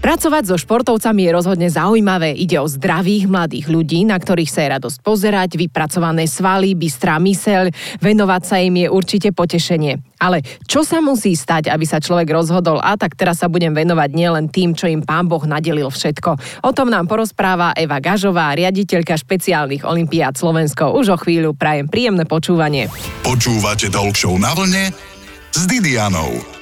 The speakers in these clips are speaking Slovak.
Pracovať so športovcami je rozhodne zaujímavé. Ide o zdravých mladých ľudí, na ktorých sa je radosť pozerať, vypracované svaly, bystrá myseľ, venovať sa im je určite potešenie. Ale čo sa musí stať, aby sa človek rozhodol, a tak teraz sa budem venovať nielen tým, čo im pán Boh nadelil všetko. O tom nám porozpráva Eva Gažová, riaditeľka špeciálnych olimpiád Slovensko. Už o chvíľu prajem príjemné počúvanie. Počúvate Talk na vlne s Didianou.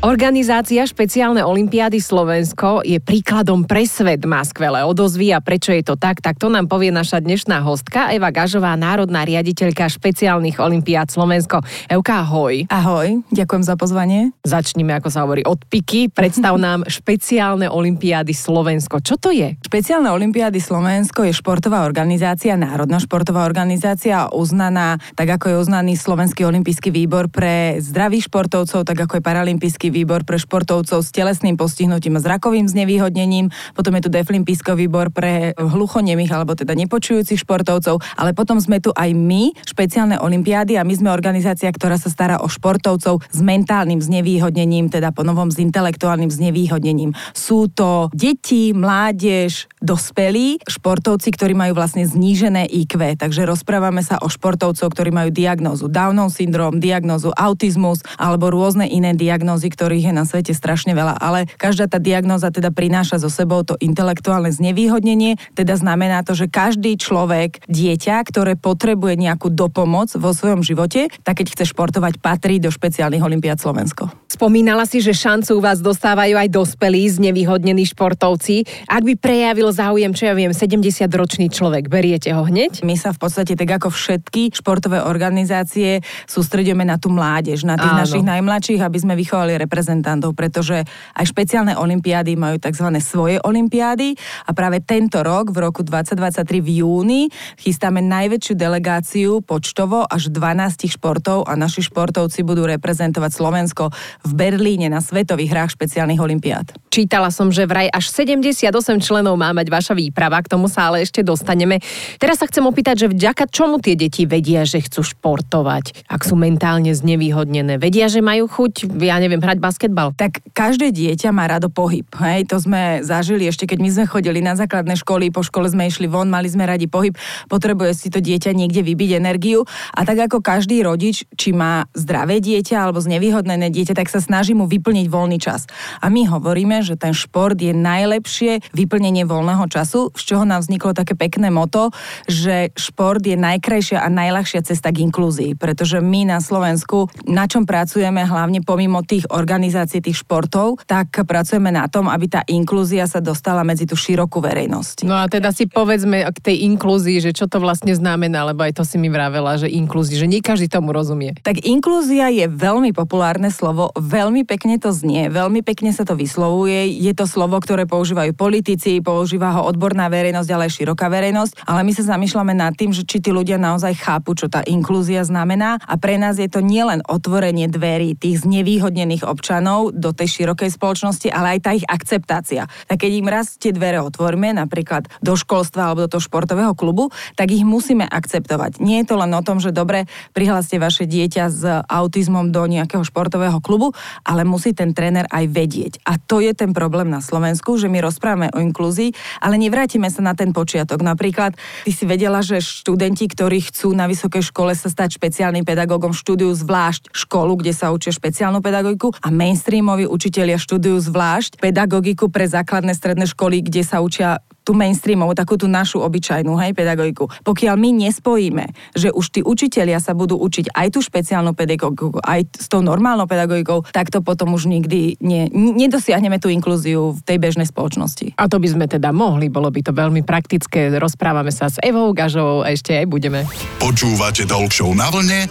Organizácia špeciálne olimpiády Slovensko je príkladom pre svet, má skvelé odozvy a prečo je to tak, tak to nám povie naša dnešná hostka Eva Gažová, národná riaditeľka špeciálnych olimpiád Slovensko. Evka, ahoj. Ahoj, ďakujem za pozvanie. Začnime, ako sa hovorí, od piky. Predstav nám špeciálne olimpiády Slovensko. Čo to je? Špeciálne olimpiády Slovensko je športová organizácia, národná športová organizácia uznaná, tak ako je uznaný Slovenský olimpijský výbor pre zdravých športovcov, tak ako je Paralympijský výbor pre športovcov s telesným postihnutím a zrakovým znevýhodnením, potom je tu Deflimpijský výbor pre hluchonemých alebo teda nepočujúcich športovcov, ale potom sme tu aj my, špeciálne olimpiády a my sme organizácia, ktorá sa stará o športovcov s mentálnym znevýhodnením, teda po novom s intelektuálnym znevýhodnením. Sú to deti, mládež, dospelí športovci, ktorí majú vlastne znížené IQ. Takže rozprávame sa o športovcov, ktorí majú diagnózu Downov syndrom, diagnózu autizmus alebo rôzne iné diagnózy, ktorých je na svete strašne veľa, ale každá tá diagnóza teda prináša so sebou to intelektuálne znevýhodnenie, teda znamená to, že každý človek, dieťa, ktoré potrebuje nejakú dopomoc vo svojom živote, tak keď chce športovať, patrí do špeciálnych olimpiád Slovensko. Spomínala si, že šancu u vás dostávajú aj dospelí znevýhodnení športovci. Ak by prejavil záujem, čo ja viem, 70-ročný človek, beriete ho hneď? My sa v podstate tak ako všetky športové organizácie sústredíme na tú mládež, na tých Áno. našich najmladších, aby sme vychovali reprezentantov, pretože aj špeciálne olimpiády majú tzv. svoje olimpiády a práve tento rok, v roku 2023 v júni, chystáme najväčšiu delegáciu počtovo až 12 športov a naši športovci budú reprezentovať Slovensko v Berlíne na Svetových hrách špeciálnych olimpiád. Čítala som, že vraj až 78 členov má mať vaša výprava, k tomu sa ale ešte dostaneme. Teraz sa chcem opýtať, že vďaka čomu tie deti vedia, že chcú športovať, ak sú mentálne znevýhodnené? Vedia, že majú chuť, ja neviem, hrať basketbal? Tak každé dieťa má rado pohyb. Hej? To sme zažili ešte, keď my sme chodili na základné školy, po škole sme išli von, mali sme radi pohyb, potrebuje si to dieťa niekde vybiť energiu. A tak ako každý rodič, či má zdravé dieťa alebo znevýhodnené dieťa, tak sa snaží mu vyplniť voľný čas. A my hovoríme, že ten šport je najlepšie vyplnenie voľného času, z čoho nám vzniklo také pekné moto, že šport je najkrajšia a najľahšia cesta k inklúzii, pretože my na Slovensku, na čom pracujeme hlavne pomimo tých organizácií tých športov, tak pracujeme na tom, aby tá inklúzia sa dostala medzi tú širokú verejnosť. No a teda si povedzme k tej inklúzii, že čo to vlastne znamená, lebo aj to si mi vravela, že inklúzia, že nie každý tomu rozumie. Tak inklúzia je veľmi populárne slovo, veľmi pekne to znie, veľmi pekne sa to vyslovuje. Je to slovo, ktoré používajú politici, používa ho odborná verejnosť, ale aj široká verejnosť. Ale my sa zamýšľame nad tým, že či tí ľudia naozaj chápu, čo tá inklúzia znamená. A pre nás je to nielen otvorenie dverí tých znevýhodnených občanov do tej širokej spoločnosti, ale aj tá ich akceptácia. Tak keď im raz tie dvere otvoríme, napríklad do školstva alebo do toho športového klubu, tak ich musíme akceptovať. Nie je to len o tom, že dobre, prihláste vaše dieťa s autizmom do nejakého športového klubu, ale musí ten tréner aj vedieť. A to je ten problém na Slovensku, že my rozprávame o inklúzii, ale nevrátime sa na ten počiatok. Napríklad, ty si vedela, že študenti, ktorí chcú na vysokej škole sa stať špeciálnym pedagógom, študujú zvlášť školu, kde sa učia špeciálnu pedagogiku a mainstreamoví učitelia študujú zvlášť pedagogiku pre základné stredné školy, kde sa učia tú mainstreamovú, takú tú našu obyčajnú hej, pedagogiku. Pokiaľ my nespojíme, že už tí učitelia sa budú učiť aj tú špeciálnu pedagogiku, aj s tou normálnou pedagogikou, tak to potom už nikdy nie, nedosiahneme tú inklúziu v tej bežnej spoločnosti. A to by sme teda mohli, bolo by to veľmi praktické. Rozprávame sa s Evou Gažovou a ešte aj budeme. Počúvate Talk na vlne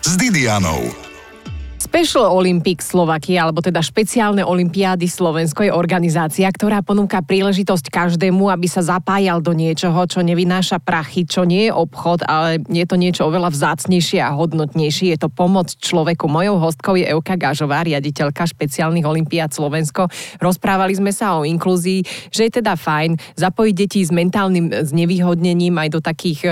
s Didianou. Special Olympics Slovakia, alebo teda špeciálne olimpiády Slovensko je organizácia, ktorá ponúka príležitosť každému, aby sa zapájal do niečoho, čo nevynáša prachy, čo nie je obchod, ale je to niečo oveľa vzácnejšie a hodnotnejšie. Je to pomoc človeku. Mojou hostkou je Euka Gažová, riaditeľka špeciálnych olimpiád Slovensko. Rozprávali sme sa o inklúzii, že je teda fajn zapojiť deti s mentálnym znevýhodnením aj do takých e,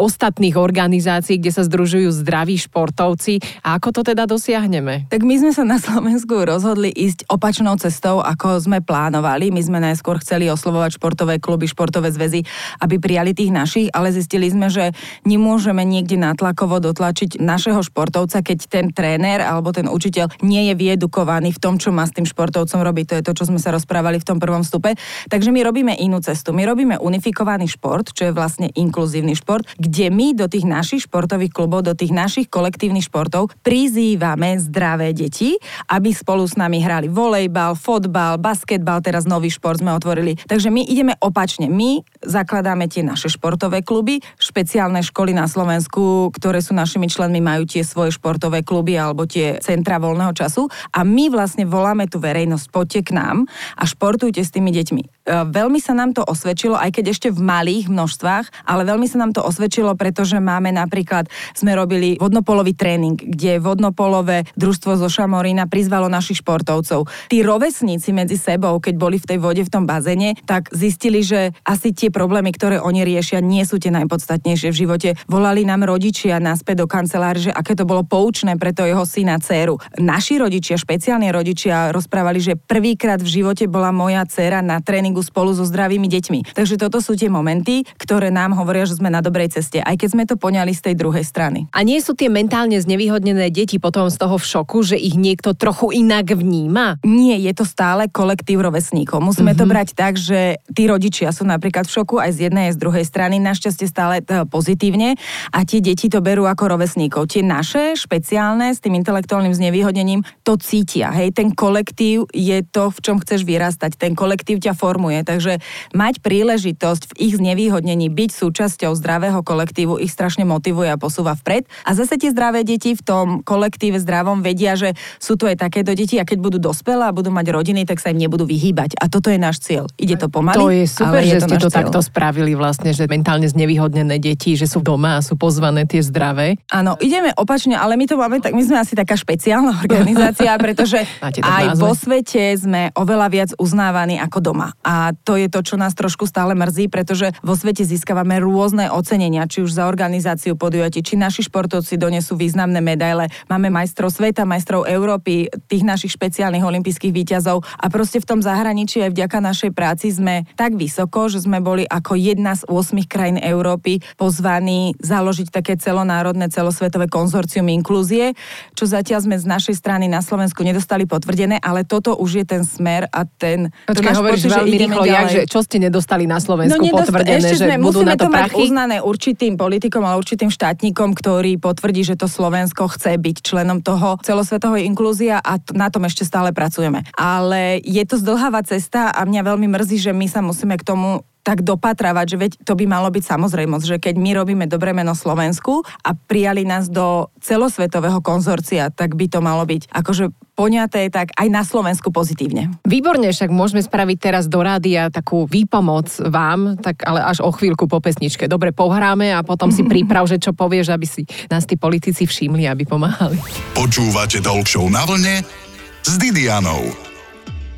ostatných organizácií, kde sa združujú zdraví športovci. A ako to teda dosiahne? Dosiahneme? Tak my sme sa na Slovensku rozhodli ísť opačnou cestou, ako sme plánovali. My sme najskôr chceli oslovovať športové kluby, športové zväzy, aby prijali tých našich, ale zistili sme, že nemôžeme niekde natlakovo dotlačiť našeho športovca, keď ten tréner alebo ten učiteľ nie je viedukovaný v tom, čo má s tým športovcom robiť. To je to, čo sme sa rozprávali v tom prvom stupe. Takže my robíme inú cestu. My robíme unifikovaný šport, čo je vlastne inkluzívny šport, kde my do tých našich športových klubov, do tých našich kolektívnych športov prizývame zdravé deti, aby spolu s nami hrali volejbal, fotbal, basketbal, teraz nový šport sme otvorili. Takže my ideme opačne. My zakladáme tie naše športové kluby, špeciálne školy na Slovensku, ktoré sú našimi členmi, majú tie svoje športové kluby alebo tie centra voľného času a my vlastne voláme tú verejnosť, poďte k nám a športujte s tými deťmi. E, veľmi sa nám to osvedčilo, aj keď ešte v malých množstvách, ale veľmi sa nám to osvedčilo, pretože máme napríklad, sme robili vodnopolový tréning, kde vodnopolové družstvo zo Šamorína prizvalo našich športovcov. Tí rovesníci medzi sebou, keď boli v tej vode v tom bazene, tak zistili, že asi tie problémy, ktoré oni riešia, nie sú tie najpodstatnejšie v živote. Volali nám rodičia naspäť do kancelárie, že aké to bolo poučné pre to jeho syna, dceru. Naši rodičia, špeciálni rodičia rozprávali, že prvýkrát v živote bola moja dcera na tréningu spolu so zdravými deťmi. Takže toto sú tie momenty, ktoré nám hovoria, že sme na dobrej ceste, aj keď sme to poňali z tej druhej strany. A nie sú tie mentálne znevýhodnené deti potom z toho v šoku, že ich niekto trochu inak vníma? Nie, je to stále kolektív rovesníkov. Musíme mm-hmm. to mhm. brať tak, že tí rodičia sú napríklad v šoku aj z jednej, aj z druhej strany, našťastie stále pozitívne a tie deti to berú ako rovesníkov. Tie naše, špeciálne, s tým intelektuálnym znevýhodnením, to cítia. Hej, ten kolektív je to, v čom chceš vyrastať. Ten kolektív ťa formuje. Takže mať príležitosť v ich znevýhodnení byť súčasťou zdravého kolektívu ich strašne motivuje a posúva vpred. A zase tie zdravé deti v tom kolektíve zdravom vedia, že sú tu aj takéto deti a keď budú dospelé a budú mať rodiny, tak sa im nebudú vyhýbať. A toto je náš cieľ. Ide to pomaly. To je super, že je to ste to cieľ. takto spravili vlastne, že mentálne znevýhodnené deti, že sú doma a sú pozvané tie zdravé. Áno, ideme opačne, ale my to máme tak, my sme asi taká špeciálna organizácia, pretože aj vo svete sme oveľa viac uznávaní ako doma. A to je to, čo nás trošku stále mrzí, pretože vo svete získavame rôzne ocenenia, či už za organizáciu podujatí, či naši športovci donesú významné medaile. Máme majstrov sveta, majstrov Európy, tých našich špeciálnych olympijských výťazov a proste v tom zahraničí aj vďaka našej práci sme tak vysoko, že sme boli ako jedna z 8 krajín Európy pozvaní založiť také celonárodné, celosvetové konzorcium inklúzie, čo zatiaľ sme z našej strany na Slovensku nedostali potvrdené, ale toto už je ten smer a ten... Počkaj, hovoríš pocit, veľmi rýchlo, jak, že čo ste nedostali na Slovensku no, nedost- potvrdené, ešte že sme, budú na to, to prachy? mať uznané určitým politikom a určitým štátnikom, ktorý potvrdí, že to Slovensko chce byť členom toho celosvetového inklúzia a t- na tom ešte stále pracujeme. Ale je to zdlhavá cesta a mňa veľmi mrzí, že my sa musíme k tomu tak dopatravať, že veď to by malo byť samozrejmosť, že keď my robíme dobré meno Slovensku a prijali nás do celosvetového konzorcia, tak by to malo byť akože poňaté tak aj na Slovensku pozitívne. Výborne, však môžeme spraviť teraz do rádia takú výpomoc vám, tak ale až o chvíľku po pesničke. Dobre, pohráme a potom si príprav, že čo povieš, aby si nás tí politici všimli, aby pomáhali. Počúvate Talk na vlne s Didianou.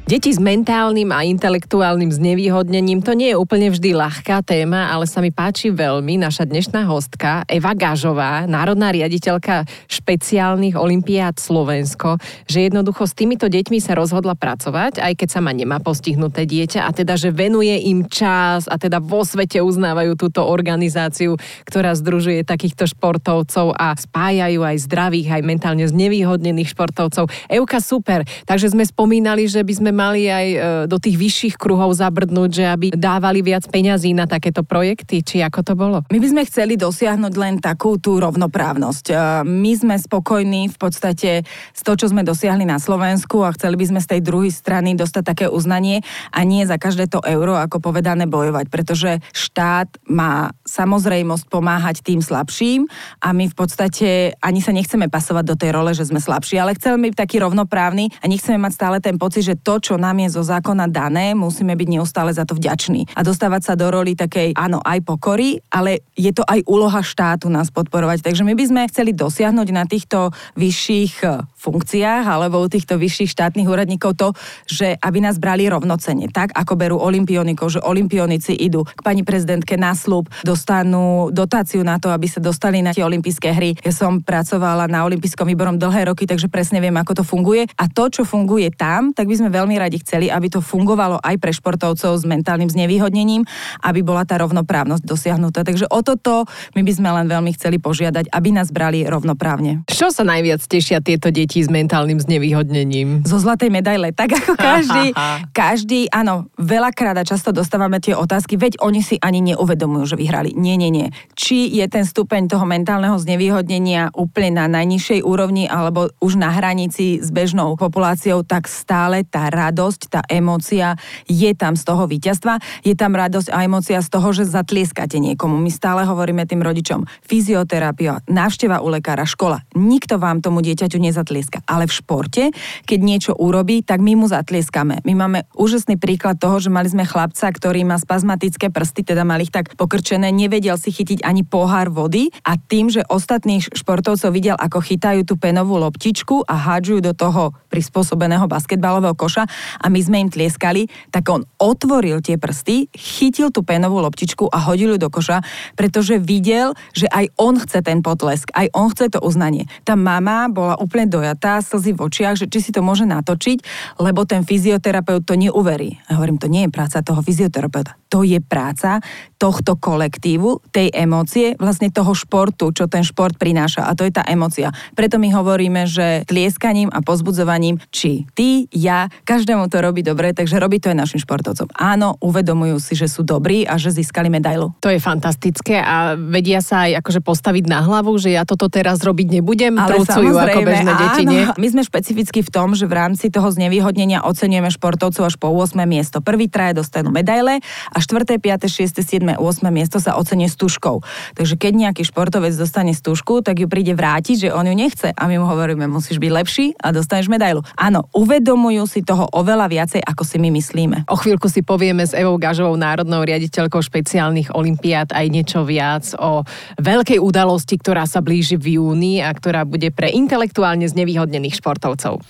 Deti s mentálnym a intelektuálnym znevýhodnením to nie je úplne vždy ľahká téma, ale sa mi páči veľmi naša dnešná hostka Eva Gažová, národná riaditeľka špeciálnych olimpiád Slovensko, že jednoducho s týmito deťmi sa rozhodla pracovať, aj keď sa ma nemá postihnuté dieťa a teda, že venuje im čas a teda vo svete uznávajú túto organizáciu, ktorá združuje takýchto športovcov a spájajú aj zdravých, aj mentálne znevýhodnených športovcov. Euka, super. Takže sme spomínali, že by sme mali aj e, do tých vyšších kruhov zabrdnúť, že aby dávali viac peňazí na takéto projekty, či ako to bolo? My by sme chceli dosiahnuť len takú tú rovnoprávnosť. E, my sme spokojní v podstate s to, čo sme dosiahli na Slovensku a chceli by sme z tej druhej strany dostať také uznanie a nie za každé to euro, ako povedané, bojovať, pretože štát má samozrejmosť pomáhať tým slabším a my v podstate ani sa nechceme pasovať do tej role, že sme slabší, ale chceme byť taký rovnoprávny a nechceme mať stále ten pocit, že to, čo nám je zo zákona dané, musíme byť neustále za to vďační a dostávať sa do roli takej, áno, aj pokory, ale je to aj úloha štátu nás podporovať. Takže my by sme chceli dosiahnuť na týchto vyšších funkciách alebo u týchto vyšších štátnych úradníkov to, že aby nás brali rovnocene, tak ako berú olimpionikov, že olimpionici idú k pani prezidentke na slub, dostanú dotáciu na to, aby sa dostali na tie olympijské hry. Ja som pracovala na olympijskom výborom dlhé roky, takže presne viem, ako to funguje. A to, čo funguje tam, tak by sme veľmi radi chceli, aby to fungovalo aj pre športovcov s mentálnym znevýhodnením, aby bola tá rovnoprávnosť dosiahnutá. Takže o toto my by sme len veľmi chceli požiadať, aby nás brali rovnoprávne. Čo sa najviac tešia tieto deti deti s mentálnym znevýhodnením? Zo zlatej medaile, tak ako každý, každý, áno, veľakrát a často dostávame tie otázky, veď oni si ani neuvedomujú, že vyhrali. Nie, nie, nie. Či je ten stupeň toho mentálneho znevýhodnenia úplne na najnižšej úrovni alebo už na hranici s bežnou populáciou, tak stále tá radosť, tá emócia je tam z toho víťazstva, je tam radosť a emócia z toho, že zatlieskate niekomu. My stále hovoríme tým rodičom, fyzioterapia, návšteva u lekára, škola. Nikto vám tomu dieťaťu nezatlieská zatlieska. Ale v športe, keď niečo urobí, tak my mu zatlieskame. My máme úžasný príklad toho, že mali sme chlapca, ktorý má spazmatické prsty, teda mali ich tak pokrčené, nevedel si chytiť ani pohár vody a tým, že ostatných športovcov videl, ako chytajú tú penovú loptičku a hádžujú do toho prispôsobeného basketbalového koša a my sme im tlieskali, tak on otvoril tie prsty, chytil tú penovú loptičku a hodil ju do koša, pretože videl, že aj on chce ten potlesk, aj on chce to uznanie. Tá mama bola úplne dojatá dojatá, slzy v očiach, že či si to môže natočiť, lebo ten fyzioterapeut to neuverí. A hovorím, to nie je práca toho fyzioterapeuta. To je práca tohto kolektívu, tej emócie, vlastne toho športu, čo ten šport prináša. A to je tá emócia. Preto my hovoríme, že tlieskaním a pozbudzovaním, či ty, ja, každému to robí dobre, takže robí to aj našim športovcom. Áno, uvedomujú si, že sú dobrí a že získali medailu. To je fantastické a vedia sa aj akože postaviť na hlavu, že ja toto teraz robiť nebudem, Ale ako bežné deti áno, nie? My sme špecificky v tom, že v rámci toho znevýhodnenia oceňujeme športovcov až po 8 miesto. Prvý traje dostanú medaile a 4., 5., 6., 7., 8. miesto sa ocenie stužkou. Takže keď nejaký športovec dostane stužku, tak ju príde vrátiť, že on ju nechce a my mu hovoríme, musíš byť lepší a dostaneš medailu. Áno, uvedomujú si toho oveľa viacej, ako si my myslíme. O chvíľku si povieme s Evou Gažovou, národnou riaditeľkou špeciálnych olimpiád aj niečo viac o veľkej udalosti, ktorá sa blíži v júni a ktorá bude pre intelektuálne znevýhodnených športovcov.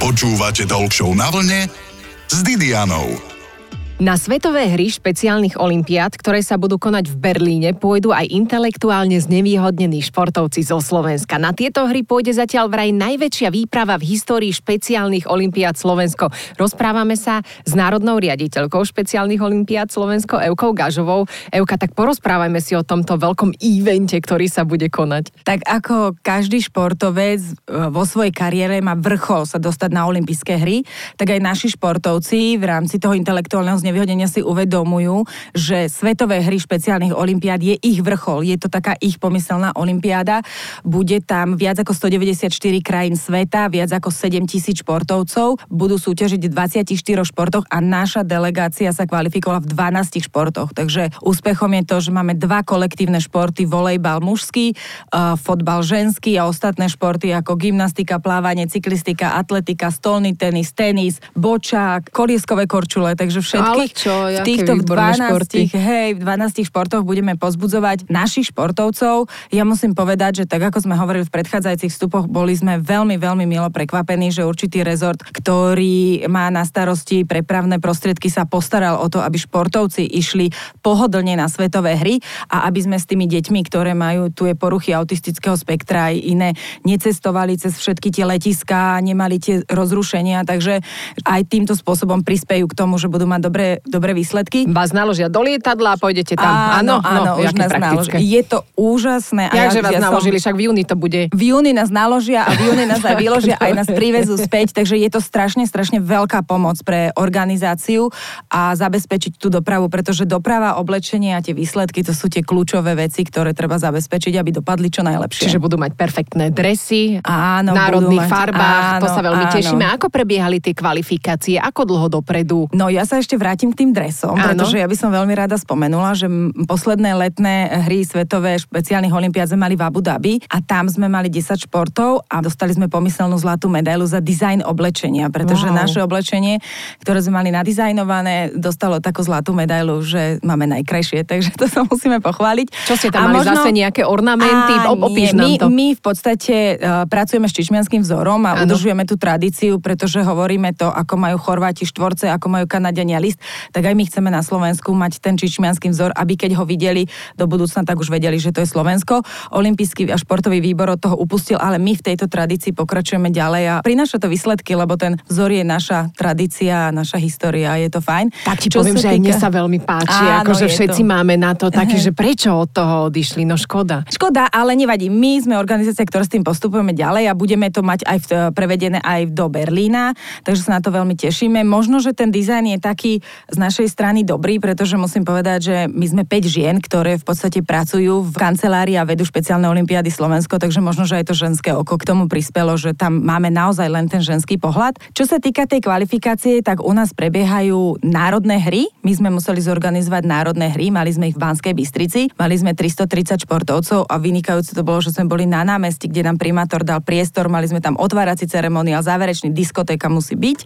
Počúvate Talk na vlne s Didianou. Na Svetové hry špeciálnych olimpiád, ktoré sa budú konať v Berlíne, pôjdu aj intelektuálne znevýhodnení športovci zo Slovenska. Na tieto hry pôjde zatiaľ vraj najväčšia výprava v histórii špeciálnych olimpiád Slovensko. Rozprávame sa s národnou riaditeľkou špeciálnych olimpiád Slovensko, Eukou Gažovou. Euka, tak porozprávajme si o tomto veľkom evente, ktorý sa bude konať. Tak ako každý športovec e, vo svojej kariére má vrchol sa dostať na olympijské hry, tak aj naši športovci v rámci toho intelektuálneho si uvedomujú, že Svetové hry špeciálnych olimpiád je ich vrchol, je to taká ich pomyselná olimpiáda. Bude tam viac ako 194 krajín sveta, viac ako 7 tisíc športovcov, budú súťažiť v 24 športoch a naša delegácia sa kvalifikovala v 12 športoch. Takže úspechom je to, že máme dva kolektívne športy, volejbal mužský, uh, fotbal ženský a ostatné športy ako gymnastika, plávanie, cyklistika, atletika, stolný tenis, tenis, bočák, kolieskové korčule, takže všetky ale čo, v týchto 12, športy. hej, v 12 športoch budeme pozbudzovať našich športovcov. Ja musím povedať, že tak ako sme hovorili v predchádzajúcich vstupoch, boli sme veľmi, veľmi milo prekvapení, že určitý rezort, ktorý má na starosti prepravné prostriedky, sa postaral o to, aby športovci išli pohodlne na svetové hry a aby sme s tými deťmi, ktoré majú tu je poruchy autistického spektra aj iné, necestovali cez všetky tie letiská, nemali tie rozrušenia, takže aj týmto spôsobom prispejú k tomu, že budú mať dobré dobré, dobré výsledky. Vás naložia do lietadla a pôjdete tam. Áno, áno, no, už nás naložia. Je to úžasné. A Jakže vás ja som- naložili, však v júni to bude. v júni nás naložia a v júni nás aj vyložia, aj nás privezú späť, takže je to strašne, strašne veľká pomoc pre organizáciu a zabezpečiť tú dopravu, pretože doprava, oblečenie a tie výsledky, to sú tie kľúčové veci, ktoré treba zabezpečiť, aby dopadli čo najlepšie. Čiže budú mať perfektné dresy, Áno, národných mať- farbách, to áno, sa veľmi áno. tešíme. Ako prebiehali tie kvalifikácie? Ako dlho dopredu? No ja sa ešte vrátim k tým dresom, Áno. pretože ja by som veľmi rada spomenula, že posledné letné hry svetové špeciálnych olimpiád sme mali v Abu Dhabi a tam sme mali 10 športov a dostali sme pomyselnú zlatú medailu za dizajn oblečenia, pretože Wow. naše oblečenie, ktoré sme mali nadizajnované, dostalo takú zlatú medailu, že máme najkrajšie, takže to sa musíme pochváliť. Čo ste A tam mali zase nejaké ornamenty? O- opíš nie, my, to. my v podstate uh, pracujeme s čičmianským vzorom a Áno. udržujeme tú tradíciu, pretože hovoríme to, ako majú Chorváti štvorce, ako majú Kanadiania list, tak aj my chceme na Slovensku mať ten čičmianský vzor, aby keď ho videli do budúcna, tak už vedeli, že to je Slovensko. Olympijský a športový výbor od toho upustil, ale my v tejto tradícii pokračujeme ďalej a prináša to výsledky, lebo ten vzor je naša tradícia, naša história a je to fajn. Tak ti Čo poviem, že aj mne týka- sa veľmi páči, Áno, akože všetci to. máme na to taký, že prečo od toho odišli, no škoda. Škoda, ale nevadí. My sme organizácia, ktorá s tým postupujeme ďalej a budeme to mať aj v, prevedené aj do Berlína, takže sa na to veľmi tešíme. Možno, že ten dizajn je taký z našej strany dobrý, pretože musím povedať, že my sme 5 žien, ktoré v podstate pracujú v kancelárii a vedú špeciálne olimpiády Slovensko, takže možno, že aj to ženské oko k tomu prispelo, že tam máme naozaj len ten ženský pohľad. Čo sa týka tej kvalifikácie, tak u nás prebiehajú národné hry. My sme museli zorganizovať národné hry, mali sme ich v Banskej Bystrici, mali sme 330 športovcov a vynikajúce to bolo, že sme boli na námestí, kde nám primátor dal priestor, mali sme tam otvárací ceremoniál, záverečný diskotéka musí byť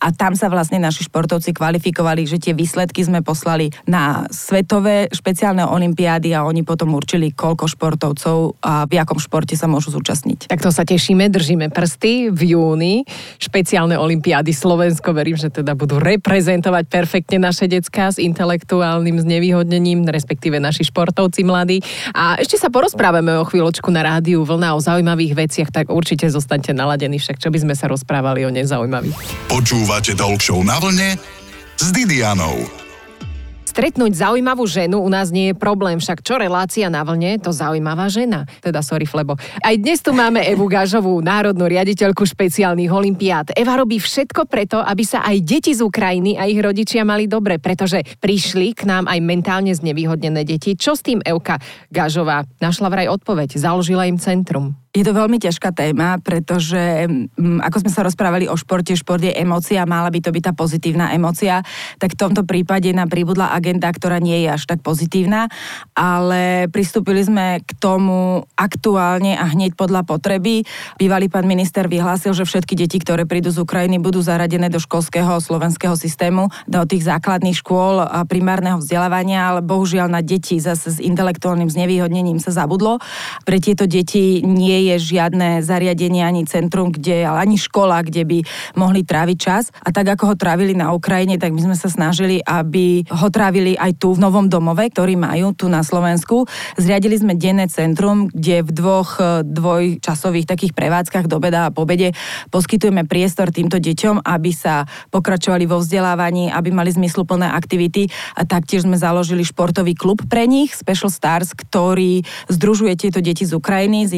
a tam sa vlastne naši športovci kvalifikovali, že tie výsledky sme poslali na svetové špeciálne olimpiády a oni potom určili, koľko športovcov a v jakom športe sa môžu zúčastniť. Tak to sa tešíme, držíme prsty v júni. Špeciálne olimpiády Slovensko, verím, že teda budú reprezentovať perfektne naše decká s intelektuálnym znevýhodnením, respektíve naši športovci mladí. A ešte sa porozprávame o chvíľočku na rádiu Vlna o zaujímavých veciach, tak určite zostaňte naladení, však čo by sme sa rozprávali o nezaujímavých. Počúvate Talk Show na vlne s Didianou. Stretnúť zaujímavú ženu u nás nie je problém, však čo relácia na vlne, to zaujímavá žena. Teda sorry, Flebo. Aj dnes tu máme Evu Gažovú, národnú riaditeľku špeciálnych olimpiád. Eva robí všetko preto, aby sa aj deti z Ukrajiny a ich rodičia mali dobre, pretože prišli k nám aj mentálne znevýhodnené deti. Čo s tým Evka Gažová? Našla vraj odpoveď, založila im centrum. Je to veľmi ťažká téma, pretože mm, ako sme sa rozprávali o športe, šport je emócia, mala by to byť tá pozitívna emócia, tak v tomto prípade nám pribudla agenda, ktorá nie je až tak pozitívna, ale pristúpili sme k tomu aktuálne a hneď podľa potreby. Bývalý pán minister vyhlásil, že všetky deti, ktoré prídu z Ukrajiny, budú zaradené do školského slovenského systému, do tých základných škôl a primárneho vzdelávania, ale bohužiaľ na deti zase s intelektuálnym znevýhodnením sa zabudlo. Pre tieto deti nie je žiadne zariadenie ani centrum, kde, ani škola, kde by mohli tráviť čas. A tak ako ho trávili na Ukrajine, tak my sme sa snažili, aby ho trávili aj tu v novom domove, ktorý majú tu na Slovensku. Zriadili sme denné centrum, kde v dvoch e, dvojčasových takých prevádzkach do beda a po obede poskytujeme priestor týmto deťom, aby sa pokračovali vo vzdelávaní, aby mali zmysluplné aktivity a taktiež sme založili športový klub pre nich, Special Stars, ktorý združuje tieto deti z Ukrajiny s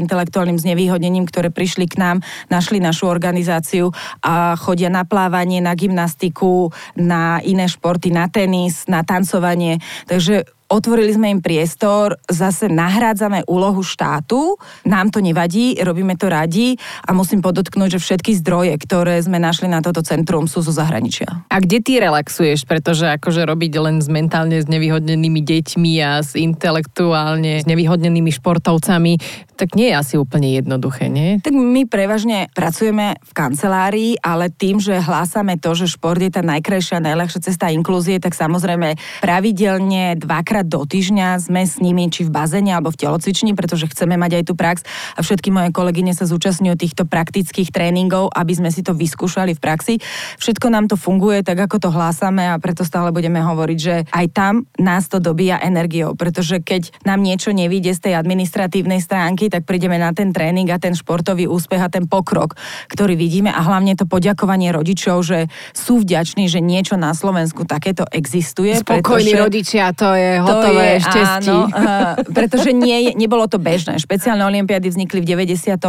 intelektuálnym znevýhodnením, ktoré prišli k nám, našli našu organizáciu a chodia na plávanie, na gymnastiku, na iné športy, na tenis, na tancovanie. Takže otvorili sme im priestor, zase nahrádzame úlohu štátu, nám to nevadí, robíme to radi a musím podotknúť, že všetky zdroje, ktoré sme našli na toto centrum, sú zo zahraničia. A kde ty relaxuješ? Pretože akože robiť len s mentálne znevýhodnenými deťmi a s intelektuálne znevýhodnenými športovcami, tak nie je asi úplne jednoduché, nie? Tak my prevažne pracujeme v kancelárii, ale tým, že hlásame to, že šport je tá najkrajšia, najľahšia cesta inklúzie, tak samozrejme pravidelne dvakrát do týždňa sme s nimi či v bazéne alebo v telocvični, pretože chceme mať aj tú prax a všetky moje kolegyne sa zúčastňujú týchto praktických tréningov, aby sme si to vyskúšali v praxi. Všetko nám to funguje tak, ako to hlásame a preto stále budeme hovoriť, že aj tam nás to dobíja energiou, pretože keď nám niečo nevíde z tej administratívnej stránky, tak prídeme na ten tréning a ten športový úspech a ten pokrok, ktorý vidíme a hlavne to poďakovanie rodičov, že sú vďační, že niečo na Slovensku takéto existuje. Spokojní pretože, rodičia, to je hotové to je, štestí. Áno, uh, pretože nie, nebolo to bežné. Špeciálne olimpiády vznikli v 93.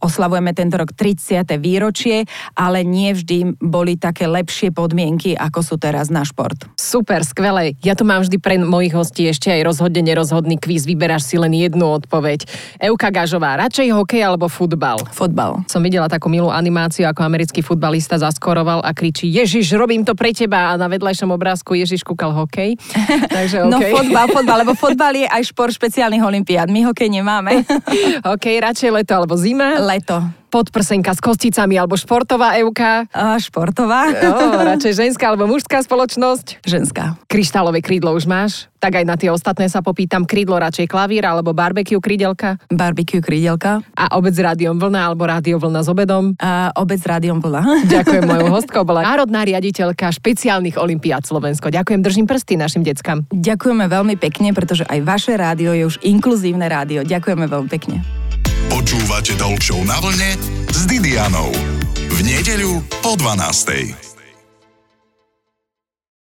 Oslavujeme tento rok 30. výročie, ale nie vždy boli také lepšie podmienky, ako sú teraz na šport. Super, skvelé. Ja tu mám vždy pre mojich hostí ešte aj rozhodne nerozhodný kvíz. Vyberáš si len jednu odpoveď. Euka Gažová, radšej hokej alebo futbal? Futbal. Som videla takú milú animáciu, ako americký futbalista zaskoroval a kričí Ježiš, robím to pre teba a na vedľajšom obrázku Ježiš kúkal hokej. Takže okay. No fotbal, fotbal, lebo fotbal je aj šport špeciálnych olimpiád. My hokej nemáme. OK, radšej leto alebo zima? Leto podprsenka s kosticami alebo športová Euka? A športová. Jo, radšej ženská alebo mužská spoločnosť? Ženská. Kryštálové krídlo už máš? Tak aj na tie ostatné sa popýtam, krídlo radšej klavír alebo barbecue krídelka? Barbecue krídelka. A obec s rádiom vlna alebo rádio vlna s obedom? A obec s rádiom vlna. Ďakujem, mojou hostkou bola národná riaditeľka špeciálnych olimpiád Slovensko. Ďakujem, držím prsty našim deckám. Ďakujeme veľmi pekne, pretože aj vaše rádio je už inkluzívne rádio. Ďakujeme veľmi pekne. Počúvate Dolčov na vlne s Didianou. V nedeľu po 12.